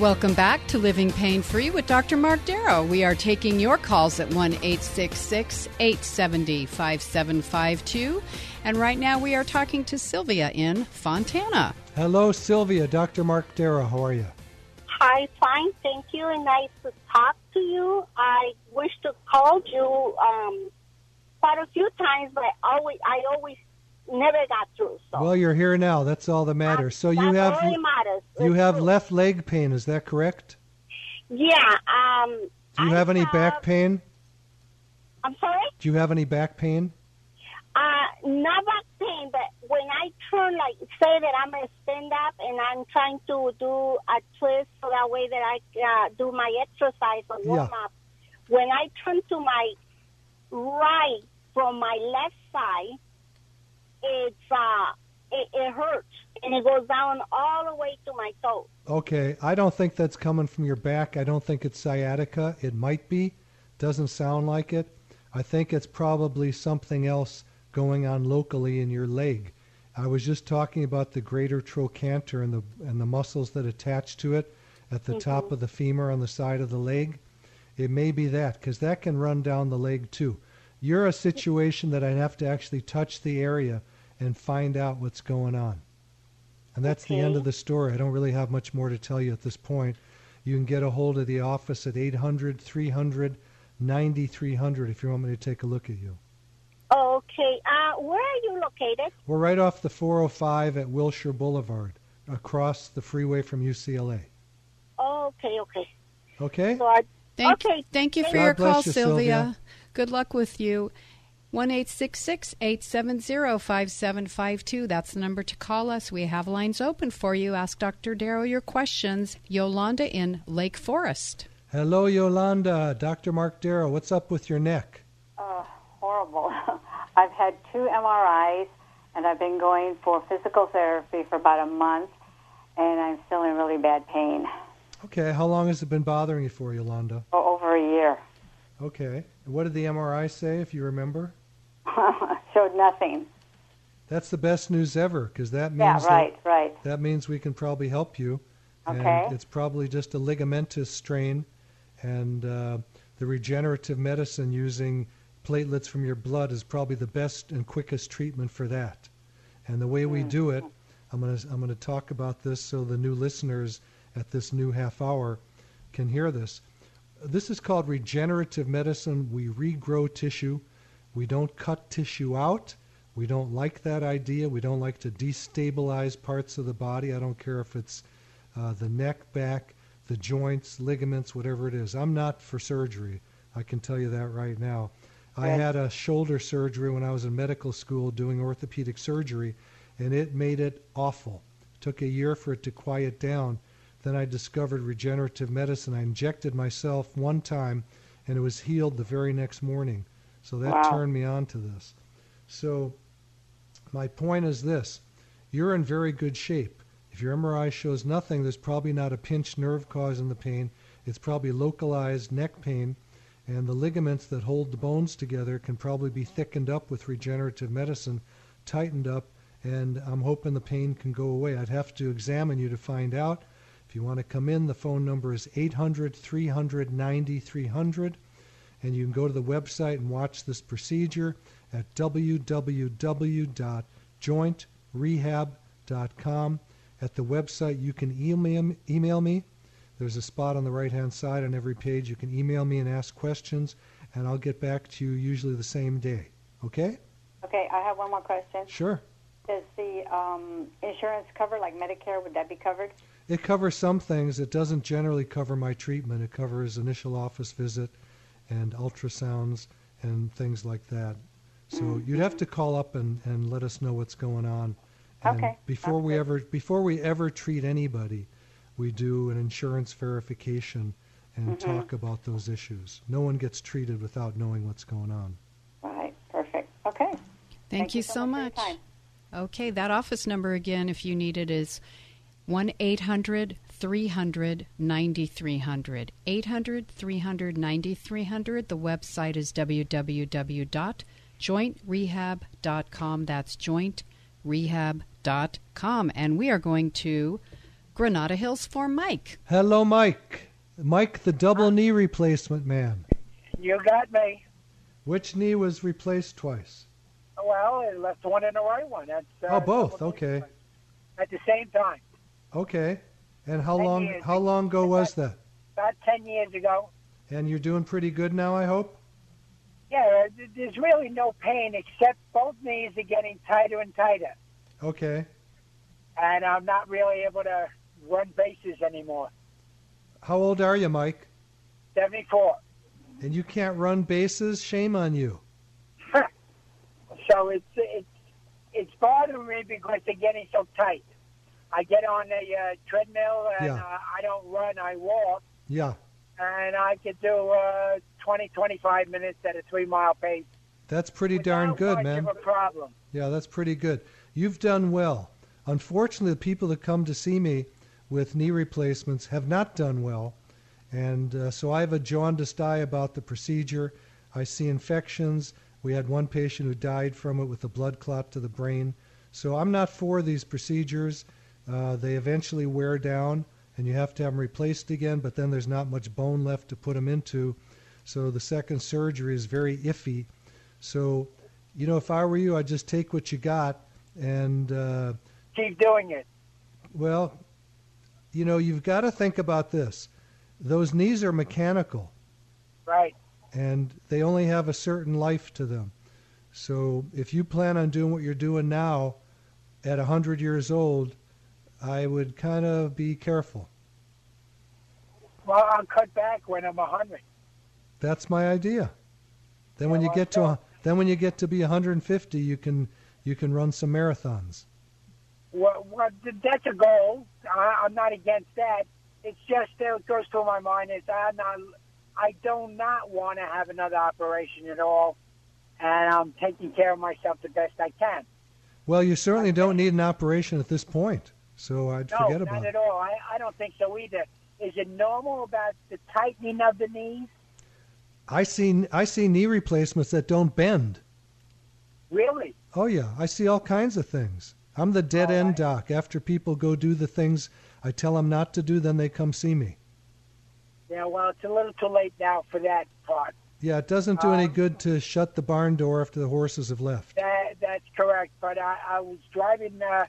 Welcome back to Living Pain Free with Dr. Mark Darrow. We are taking your calls at 1 866 870 5752. And right now we are talking to Sylvia in Fontana. Hello, Sylvia. Dr. Mark Darrow, how are you? Hi, fine, thank you, and nice to talk to you. I wish to call you um, quite a few times, but always, I always never got through. So. Well, you're here now. That's all that matters. So you have you have true. left leg pain. Is that correct? Yeah. Um, Do you I have any have, back pain? I'm sorry. Do you have any back pain? Uh, not back pain, but when I turn, like, say that I'm a stand up and I'm trying to do a twist so that way that I uh, do my exercise or warm Yeah. up. When I turn to my right from my left side, it's uh, it, it hurts and it goes down all the way to my toes. Okay, I don't think that's coming from your back. I don't think it's sciatica. It might be. Doesn't sound like it. I think it's probably something else going on locally in your leg. I was just talking about the greater trochanter and the and the muscles that attach to it at the top of the femur on the side of the leg. It may be that because that can run down the leg too. You're a situation that I'd have to actually touch the area and find out what's going on. And that's the end of the story. I don't really have much more to tell you at this point. You can get a hold of the office at 800 300 9300 if you want me to take a look at you. Okay, uh, where are you located? We're right off the 405 at Wilshire Boulevard, across the freeway from UCLA. Okay, okay. Okay? So I, Thank, okay. thank you for God your call, you, Sylvia. Sylvia. Good luck with you. 1 870 5752. That's the number to call us. We have lines open for you. Ask Dr. Darrow your questions. Yolanda in Lake Forest. Hello, Yolanda. Dr. Mark Darrow, what's up with your neck? Uh, horrible. I've had two MRIs, and I've been going for physical therapy for about a month, and I'm still in really bad pain. Okay, how long has it been bothering you for, Yolanda? For over a year. Okay. What did the MRI say, if you remember? Showed nothing. That's the best news ever, because that means Yeah, that- right, right. that means we can probably help you. Okay. And it's probably just a ligamentous strain, and uh, the regenerative medicine using platelets from your blood is probably the best and quickest treatment for that. And the way we do it, I'm going to I'm going to talk about this so the new listeners at this new half hour can hear this. This is called regenerative medicine. We regrow tissue. We don't cut tissue out. We don't like that idea. We don't like to destabilize parts of the body. I don't care if it's uh, the neck, back, the joints, ligaments, whatever it is. I'm not for surgery. I can tell you that right now. I had a shoulder surgery when I was in medical school doing orthopedic surgery, and it made it awful. It took a year for it to quiet down. Then I discovered regenerative medicine. I injected myself one time, and it was healed the very next morning. So that Wow. turned me on to this. So my point is this you're in very good shape. If your MRI shows nothing, there's probably not a pinched nerve causing the pain. It's probably localized neck pain, and the ligaments that hold the bones together can probably be thickened up with regenerative medicine, tightened up, and I'm hoping the pain can go away. I'd have to examine you to find out. If you want to come in, the phone number is 800 390 300 9300, and you can go to the website and watch this procedure at www.jointrehab.com. At the website, you can email, email me. There's a spot on the right hand side on every page. You can email me and ask questions, and I'll get back to you usually the same day. Okay? Okay, I have one more question. Sure. Does the um, insurance cover, like Medicare, would that be covered? It covers some things. It doesn't generally cover my treatment. It covers initial office visit and ultrasounds and things like that. So Mm-hmm. you'd have to call up and, and let us know what's going on. And Okay, Before sounds we good. ever before we ever treat anybody, we do an insurance verification and Mm-hmm. talk about those issues. No one gets treated without knowing what's going on. Right, perfect. Okay. Thank, you so much. for your time. Okay, that office number again, if you need it, is 1 800 300 9300. 800 300 9300. The website is www.jointrehab.com. That's jointrehab.com. And we are going to Granada Hills for Mike. Hello, Mike. Mike, the double knee replacement man. You got me. Which knee was replaced twice? Well, the left one and the right one. That's, uh, Oh, both. Okay. At the same time, Okay. And how Ten long years. how long ago was that? about 10 years ago. And you're doing pretty good now, I hope. Yeah, there's really no pain except both knees are getting tighter and tighter. Okay. And I'm not really able to run bases anymore. How old are you, Mike? 74. And you can't run bases? Shame on you. So it's it's it's bothering me because they're getting so tight. I get on a uh, treadmill and Yeah. uh, I don't run, I walk, Yeah. and I could do uh, 20, 25 minutes at a three mile pace. That's pretty darn good, man. Problem. Yeah, that's pretty good. You've done well. Unfortunately, the people that come to see me with knee replacements have not done well. And uh, so I have a jaundiced eye about the procedure. I see infections. We had one patient who died from it with a blood clot to the brain. So I'm not for these procedures. Uh, they eventually wear down, and you have to have them replaced again, but then there's not much bone left to put them into. So the second surgery is very iffy. So, you know, if I were you, I'd just take what you got and, uh, Keep doing it. well, you know, you've got to think about this. Those knees are mechanical Right. and they only have a certain life to them. So if you plan on doing what you're doing now at 100 years old, I would kind of be careful. Well, I'll cut back when I'm 100. That's my idea. Then when you well, get to a, then when you get to be 150, you can you can run some marathons. Well, well that's a goal. I, I'm not against that. It's just it goes through my mind is I'm not. I do not want to have another operation at all, and I'm taking care of myself the best I can. Well, you certainly don't need an operation at this point, so I'd No, forget not about at all. I, I don't think so either. Is it normal about the tightening of the knees? I see I see knee replacements that don't bend. Really? Oh yeah, I see all kinds of things. I'm the dead end doc. After people go do the things I tell them not to do, then they come see me. Yeah. Well, it's a little too late now for that part. Yeah, it doesn't do any Um, good to shut the barn door after the horses have left. That that's correct. But I, I was driving uh,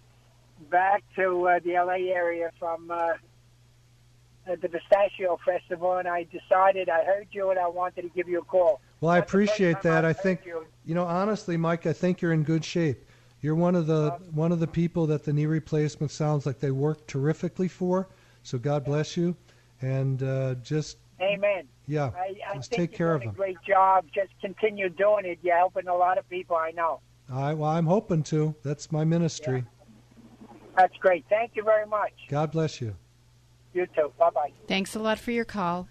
back to uh, the LA area from uh, uh, the Pistachio Festival, and I decided I heard you and I wanted to give you a call. Well, I That's appreciate that. I've I think you. you know, honestly, Mike, I think you're in good shape. You're one of the one of the people that the knee replacement sounds like they work terrifically for. So God bless you, and uh, just Amen. yeah, I, I just take care of them. great job. Just continue doing it. You're helping a lot of people. I know. I well, I'm hoping to. That's my ministry. That's great. Thank you very much. God bless you. You too. Bye bye. Thanks a lot for your call.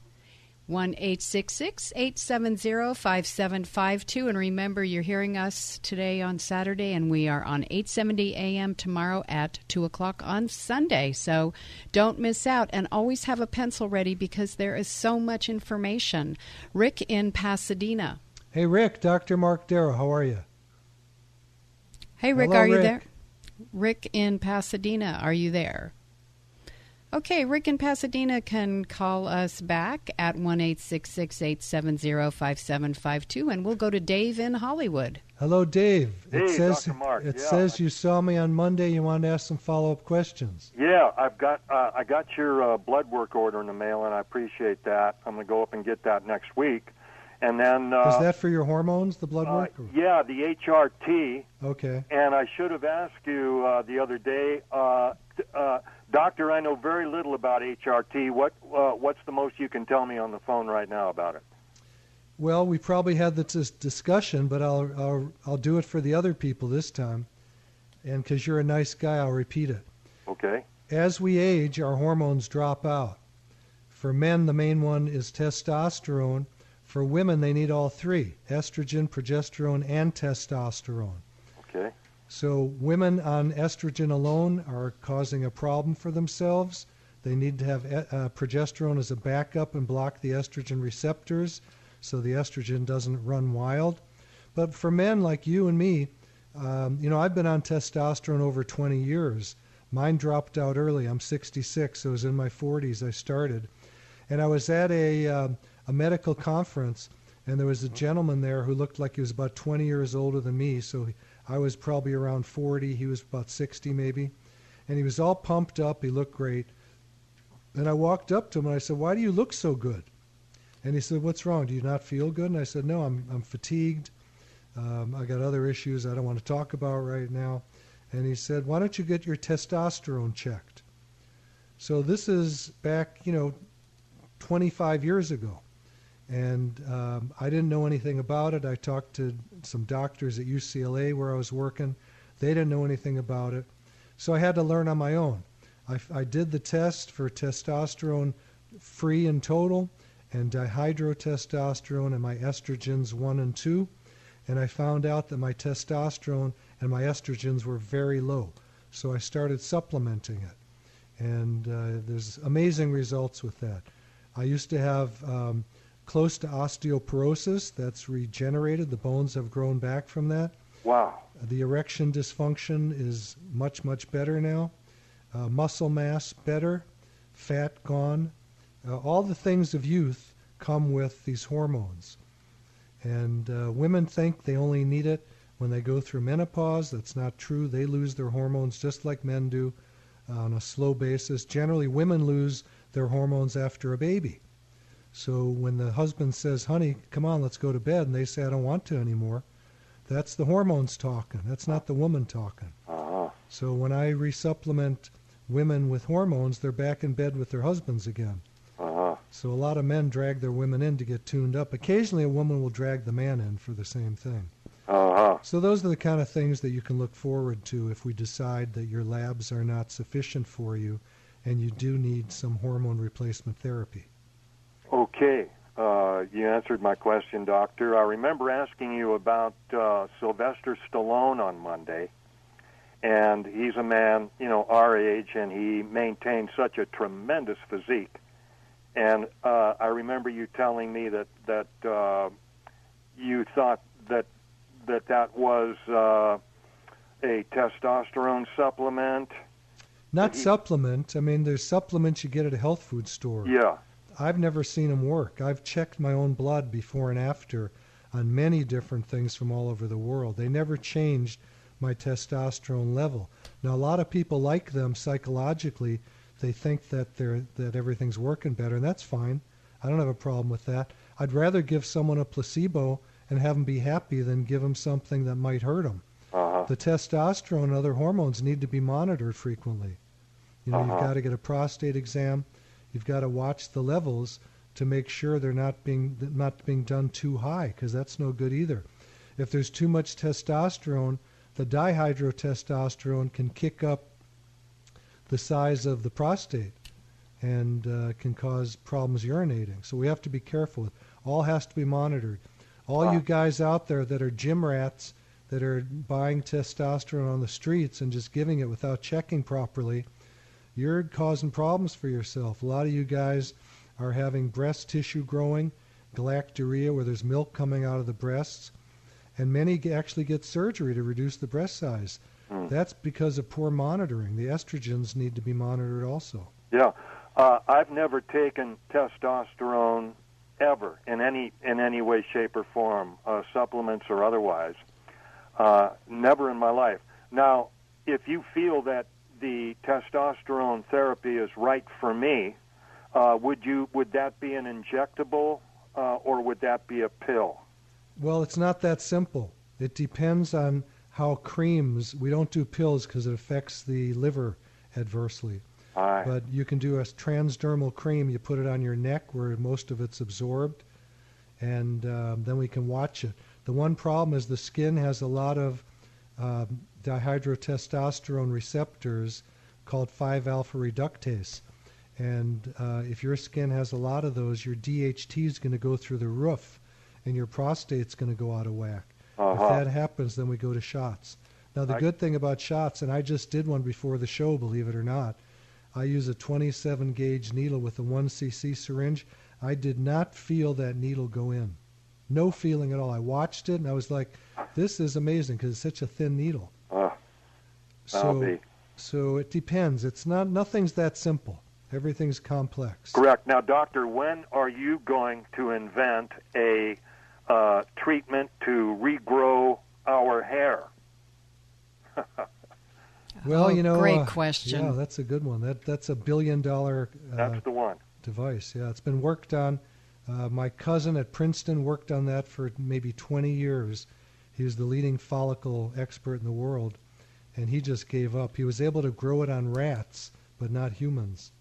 1 870 5752. And remember, you're hearing us today on Saturday, and we are on 870 a.m. tomorrow at 2 o'clock on Sunday. So don't miss out. And always have a pencil ready because there is so much information. Rick in Pasadena. Hey, Rick, Dr. Mark Darrow, how are you? Hey, Rick, Hello, are you Rick. there? Rick in Pasadena, are you there? Okay, Rick in Pasadena can call us back at 1 870 5752, and we'll go to Dave in Hollywood. Hello, Dave. Hey, it says, Dr. Mark. It Yeah. says you saw me on Monday. You wanted to ask some follow up questions. Yeah, I've got uh, I got your uh, blood work order in the mail, and I appreciate that. I'm going to go up and get that next week, and then uh, Is that for your hormones, the blood uh, work? yeah, the HRT. Okay. And I should have asked you uh, the other day, uh, uh, doctor. I know very little about HRT. What uh, what's the most you can tell me on the phone right now about it? Well, we probably had this discussion, but I'll I'll I'll do it for the other people this time, and because you're a nice guy, I'll repeat it. Okay. As we age, our hormones drop out. For men, the main one is testosterone. For women, they need all three: estrogen, progesterone, and testosterone. Okay. So women on estrogen alone are causing a problem for themselves. They need to have uh, progesterone as a backup and block the estrogen receptors so the estrogen doesn't run wild. But for men like you and me, um, you know, I've been on testosterone over 20 years. Mine dropped out early. I'm 66, so it was in my 40s I started. And I was at a, um, a medical conference, and there was a gentleman there who looked like he was about 20 years older than me. So he, I was probably around 40. He was about 60 maybe. And he was all pumped up. He looked great. And I walked up to him and I said, Why do you look so good? And he said, What's wrong? Do you not feel good? And I said, No, I'm, I'm fatigued. Um, I got other issues I don't want to talk about right now. And he said, Why don't you get your testosterone checked? So this is back, you know, 25 years ago. And um, I didn't know anything about it. I talked to some doctors at UCLA where I was working. They didn't know anything about it. So I had to learn on my own. I, I did the test for testosterone free and total and dihydrotestosterone and my estrogens 1 and 2. And I found out that my testosterone and my estrogens were very low. So I started supplementing it. And uh, there's amazing results with that. I used to have um, close to osteoporosis. That's regenerated. The bones have grown back from that. Wow. The erection dysfunction is much, much better now. Uh, muscle mass better. Fat gone. Uh, all the things of youth come with these hormones. And uh, women think they only need it when they go through menopause. That's not true. They lose their hormones just like men do on a slow basis. Generally, women lose their hormones after a baby. So when the husband says, honey, come on, let's go to bed, and they say, I don't want to anymore, that's the hormones talking. That's not the woman talking. Uh-huh. So when I resupplement women with hormones, they're back in bed with their husbands again. Uh-huh. So a lot of men drag their women in to get tuned up. Occasionally, a woman will drag the man in for the same thing. Uh-huh. So those are the kind of things that you can look forward to if we decide that your labs are not sufficient for you and you do need some hormone replacement therapy. Okay. Uh, you answered my question, Doctor. I remember asking you about uh, Sylvester Stallone on Monday, and he's a man, you know, our age, and he maintains such a tremendous physique. And uh, I remember you telling me that that uh, you thought that that that was uh, a testosterone supplement. Not supplement. I mean, there's supplements you get at a health food store. Yeah. I've never seen them work. I've checked my own blood before and after on many different things from all over the world. They never changed my testosterone level. Now, a lot of people like them psychologically. They think that they're that everything's working better, and that's fine. I don't have a problem with that. I'd rather give someone a placebo and have them be happy than give them something that might hurt them. Uh-huh. The testosterone and other hormones need to be monitored frequently. You know, Uh-huh. you've got to get a prostate exam. You've got to watch the levels to make sure they're not being not being done too high because that's no good either. If there's too much testosterone, the dihydrotestosterone can kick up the size of the prostate and uh, can cause problems urinating. So we have to be careful. All has to be monitored. All you guys out there that are gym rats that are buying testosterone on the streets and just giving it without checking properly, you're causing problems for yourself. A lot of you guys are having breast tissue growing, galactorrhea, where there's milk coming out of the breasts, and many actually get surgery to reduce the breast size. That's because of poor monitoring. The estrogens need to be monitored also. Yeah, uh, I've never taken testosterone ever in any in any way, shape, or form, uh, supplements or otherwise. Uh, never in my life. Now, if you feel that the testosterone therapy is right for me, uh, would you would that be an injectable uh, or would that be a pill? Well, it's not that simple. It depends on how creams. We don't do pills because it affects the liver adversely. Aye. But you can do a transdermal cream. You put it on your neck where most of it's absorbed, and um, then we can watch it. The one problem is the skin has a lot of um, dihydrotestosterone receptors called 5 alpha reductase. And uh, if your skin has a lot of those, your DHT is going to go through the roof and your prostate's going to go out of whack. Uh-huh. If that happens, then we go to shots. Now, the I- good thing about shots, and I just did one before the show, believe it or not, I use a 27 gauge needle with a 1 cc syringe. I did not feel that needle go in. No feeling at all. I watched it and I was like, this is amazing because it's such a thin needle. I'll So, be. so it depends. It's not, nothing's that simple. Everything's complex. Correct. Now, doctor, when are you going to invent a uh, treatment to regrow our hair? Well, Oh, you know, great uh, question. Yeah, that's a good one. That that's a billion dollar uh, That's the one. device. Yeah, it's been worked on. Uh, my cousin at Princeton worked on that for maybe 20 years. He was the leading follicle expert in the world, and he just gave up. He was able to grow it on rats, but not humans.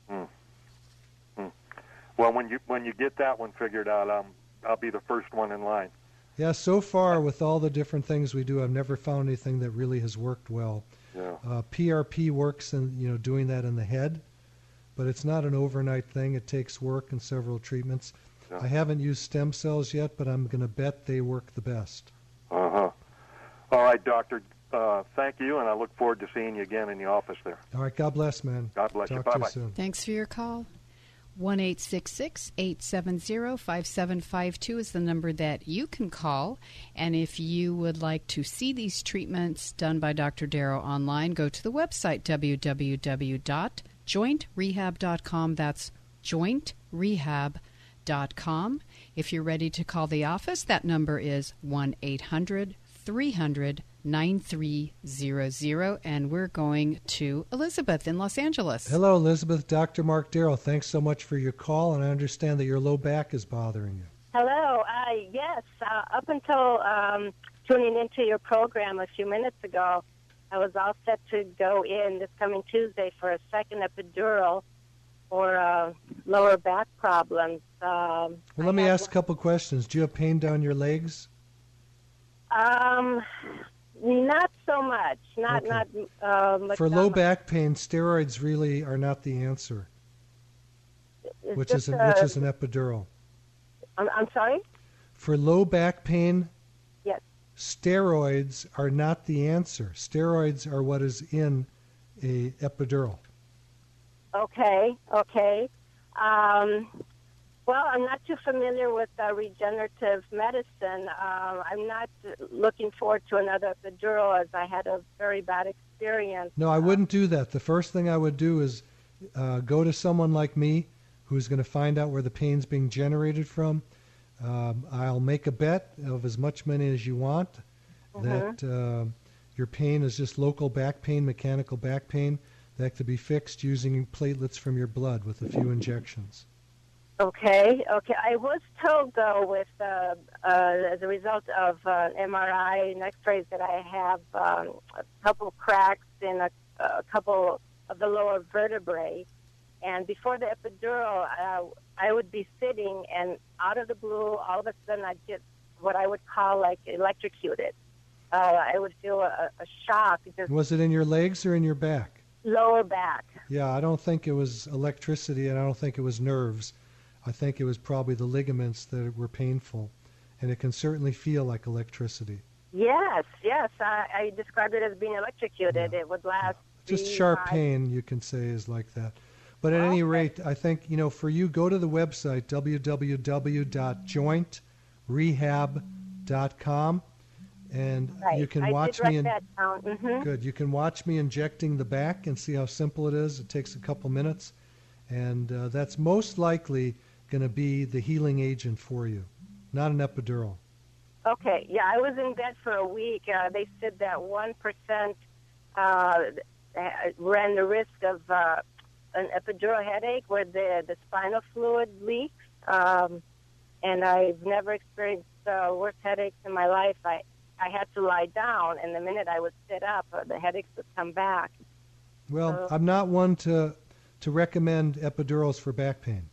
Well, when you when you get that one figured out, um, I'll be the first one in line. Yeah, so far with all the different things we do, I've never found anything that really has worked well. Yeah. Uh, PRP works in you know doing that in the head, but it's not an overnight thing. It takes work and several treatments. Yeah. I haven't used stem cells yet, but I'm going to bet they work the best. Uh huh. All right, doctor. Uh, thank you, and I look forward to seeing you again in the office there. All right, God bless, man. God bless you. Talk to Bye-bye. soon. Thanks for your call. 1 870 5752 is the number that you can call. And if you would like to see these treatments done by Dr. Darrow online, go to the website www.jointrehab.com. That's jointrehab.com. If you're ready to call the office, that number is 1 800 300 9300. And we're going to Elizabeth in Los Angeles. Hello, Elizabeth. Dr. Mark Darrow. Thanks so much for your call, and I understand that your low back is bothering you. Hello. Uh, yes. Uh, up until um, tuning into your program a few minutes ago, I was all set to go in this coming Tuesday for a second epidural for uh, lower back problems. Um, Well, let me ask a couple questions. Do you have pain down your legs? um, not so much. Not Okay. not uh, much. For low back pain, steroids really are not the answer, it's which is a, which is an epidural. I'm, I'm sorry. For low back pain, Yes. steroids are not the answer. Steroids are what is in a epidural. Okay, okay. Um, well, I'm not too familiar with uh, regenerative medicine. Um, I'm not looking forward to another epidural as I had a very bad experience. No, I wouldn't do that. The first thing I would do is uh, go to someone like me who's going to find out where the pain's being generated from. Um, I'll make a bet of as much money as you want that uh, your pain is just local back pain, mechanical back pain that could be fixed using platelets from your blood with a few injections. Okay, okay. I was told though, with uh, uh, as a result of uh, MRI and X-rays, that I have um, a couple cracks in a, a couple of the lower vertebrae. And before the epidural, uh, I would be sitting, and out of the blue, all of a sudden, I'd get what I would call like electrocuted. Uh, I would feel a, a shock, just Was it in your legs or in your back? lower back. Yeah, I don't think it was electricity and I don't think it was nerves. I think it was probably the ligaments that were painful. And it can certainly feel like electricity. Yes, yes. I, I described it as being electrocuted. It would last. Just three, sharp five- pain, you can say, is like that. But at any rate, I think, you know, for you, go to the website, www.jointrehab.com, and Right. you can I watch me. In. Mhm. Good. You can watch me injecting the back and see how simple it is. It takes a couple minutes. and uh, that's most likely going to be the healing agent for you, not an epidural. Okay, yeah, I was in bed for a week. Uh, they said that one percent uh, ran the risk of uh, an epidural headache where the the spinal fluid leaks. Um, and I've never experienced uh, worse headaches in my life. I I had to lie down, and the minute I would sit up, uh, the headaches would come back. Well, I'm not one to to recommend epidurals for back pain.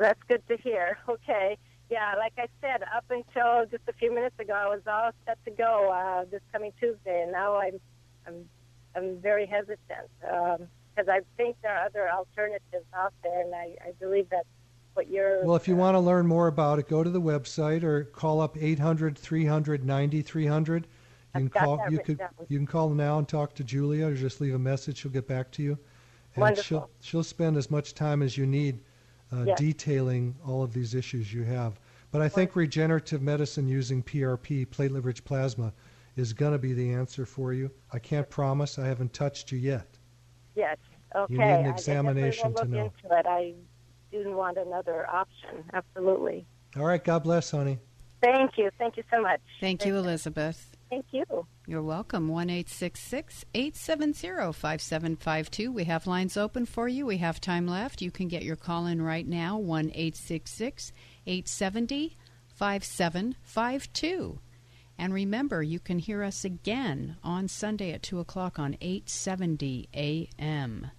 That's good to hear. Okay. Yeah, like I said, up until just a few minutes ago, I was all set to go uh, this coming Tuesday, and now I'm I'm I'm very hesitant because um, I think there are other alternatives out there, and I, I believe that's what you're. Well, if you uh, want to learn more about it, go to the website or call up 800 300 9300. You can call. You could. Down. You can call now and talk to Julia, or just leave a message. She'll get back to you, and Wonderful. she'll she'll spend as much time as you need uh, yes. detailing all of these issues you have. But I think regenerative medicine using PRP, platelet-rich plasma, is going to be the answer for you. I can't promise. I haven't touched you yet. Yes. Okay. You need an examination I to know. Into it. I didn't want another option. Absolutely. All right. God bless, honey. Thank you. Thank you so much. Thank, Thank you, Elizabeth. Thank you. You're welcome. 1 870 5752. We have lines open for you. We have time left. You can get your call in right now 1 870 5752. And remember, you can hear us again on Sunday at 2 o'clock on 870 a.m.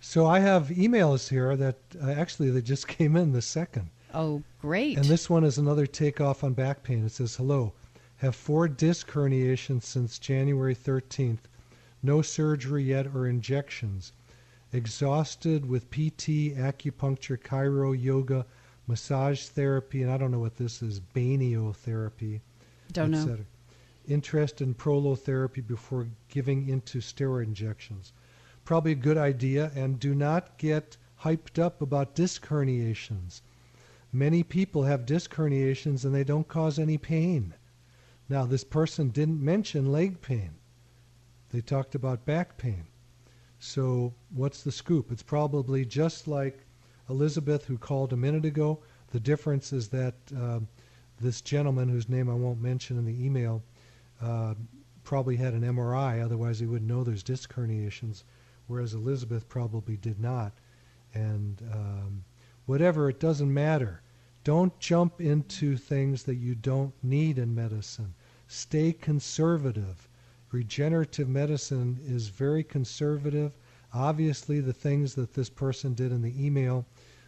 So I have emails here that uh, actually they just came in the second. Oh, great. And this one is another takeoff on back pain. It says, Hello, have four disc herniations since January 13th. No surgery yet or injections. Exhausted with PT, acupuncture, chiro, yoga, massage therapy, and I don't know what this is, baniotherapy. Don't know. Interest in prolotherapy before giving into steroid injections probably a good idea. And do not get hyped up about disc herniations. Many people have disc herniations and they don't cause any pain. Now, this person didn't mention leg pain. They talked about back pain. So, what's the scoop? It's probably just like Elizabeth, who called a minute ago. The difference is that uh, this gentleman, whose name I won't mention in the email, uh, probably had an MRI, otherwise, he wouldn't know there's disc herniations whereas Elizabeth probably did not. And um, whatever, it doesn't matter. Don't jump into things that you don't need in medicine. Stay conservative. Regenerative medicine is very conservative. Obviously, the things that this person did in the email,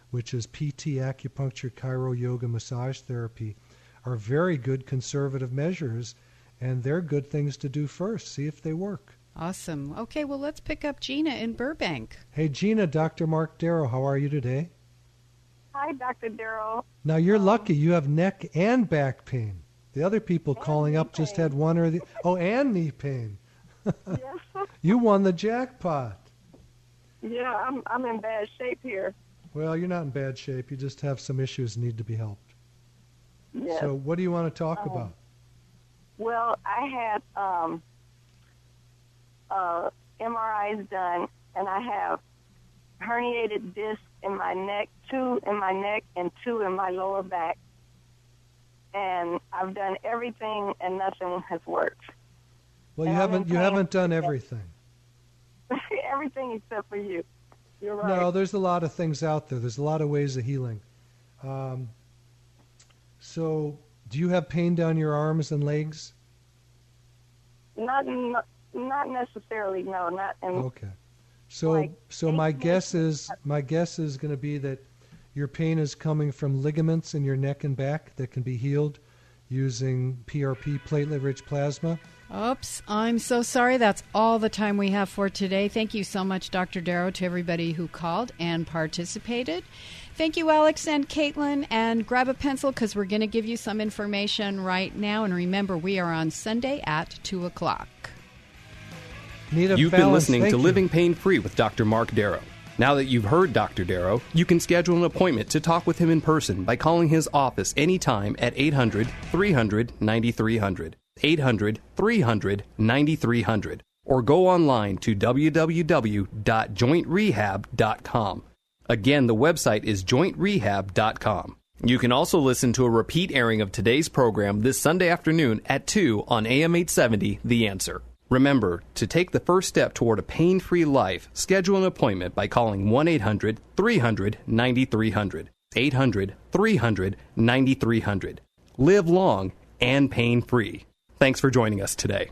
which is PT, acupuncture, chiro, yoga, massage therapy, are very good conservative measures, and they're good things to do first. See if they work. Awesome. Okay, well, let's pick up Gina in Burbank. Hey, Gina, Dr. Mark Darrow, how are you today? Hi, Dr. Darrow. Now, you're um, lucky. You have neck and back pain. The other people calling up pain. just had one or the. Oh, and knee pain. yes. you won the jackpot. Yeah, I'm, I'm in bad shape here. Well, you're not in bad shape. You just have some issues that need to be helped. Yes. So, what do you want to talk um, about? Well, I had um, uh, MRIs done, and I have herniated discs in my neck, two in my neck, and two in my lower back. And I've done everything, and nothing has worked. Well, you haven't you haven't done everything. everything except for you. You're right. No, there's a lot of things out there. There's a lot of ways of healing. Um, so, do you have pain down your arms and legs? Not, not not necessarily. No, not. In, okay. So like so my guess is my guess is going to be that your pain is coming from ligaments in your neck and back that can be healed using PRP platelet rich plasma. Oops, I'm so sorry. That's all the time we have for today. Thank you so much, Dr. Darrow, to everybody who called and participated. Thank you, Alex and Caitlin. And grab a pencil because we're going to give you some information right now. And remember, we are on Sunday at 2 o'clock. You've been listening Thank to you. Living Pain Free with Dr. Mark Darrow. Now that you've heard Dr. Darrow, you can schedule an appointment to talk with him in person by calling his office anytime at 800 300 9300. 800 300 9300. Or go online to www.jointrehab.com. Again, the website is jointrehab.com. You can also listen to a repeat airing of today's program this Sunday afternoon at 2 on AM 870 The Answer. Remember, to take the first step toward a pain free life, schedule an appointment by calling 1 800 300 9300. 800 300 9300. Live long and pain free. Thanks for joining us today.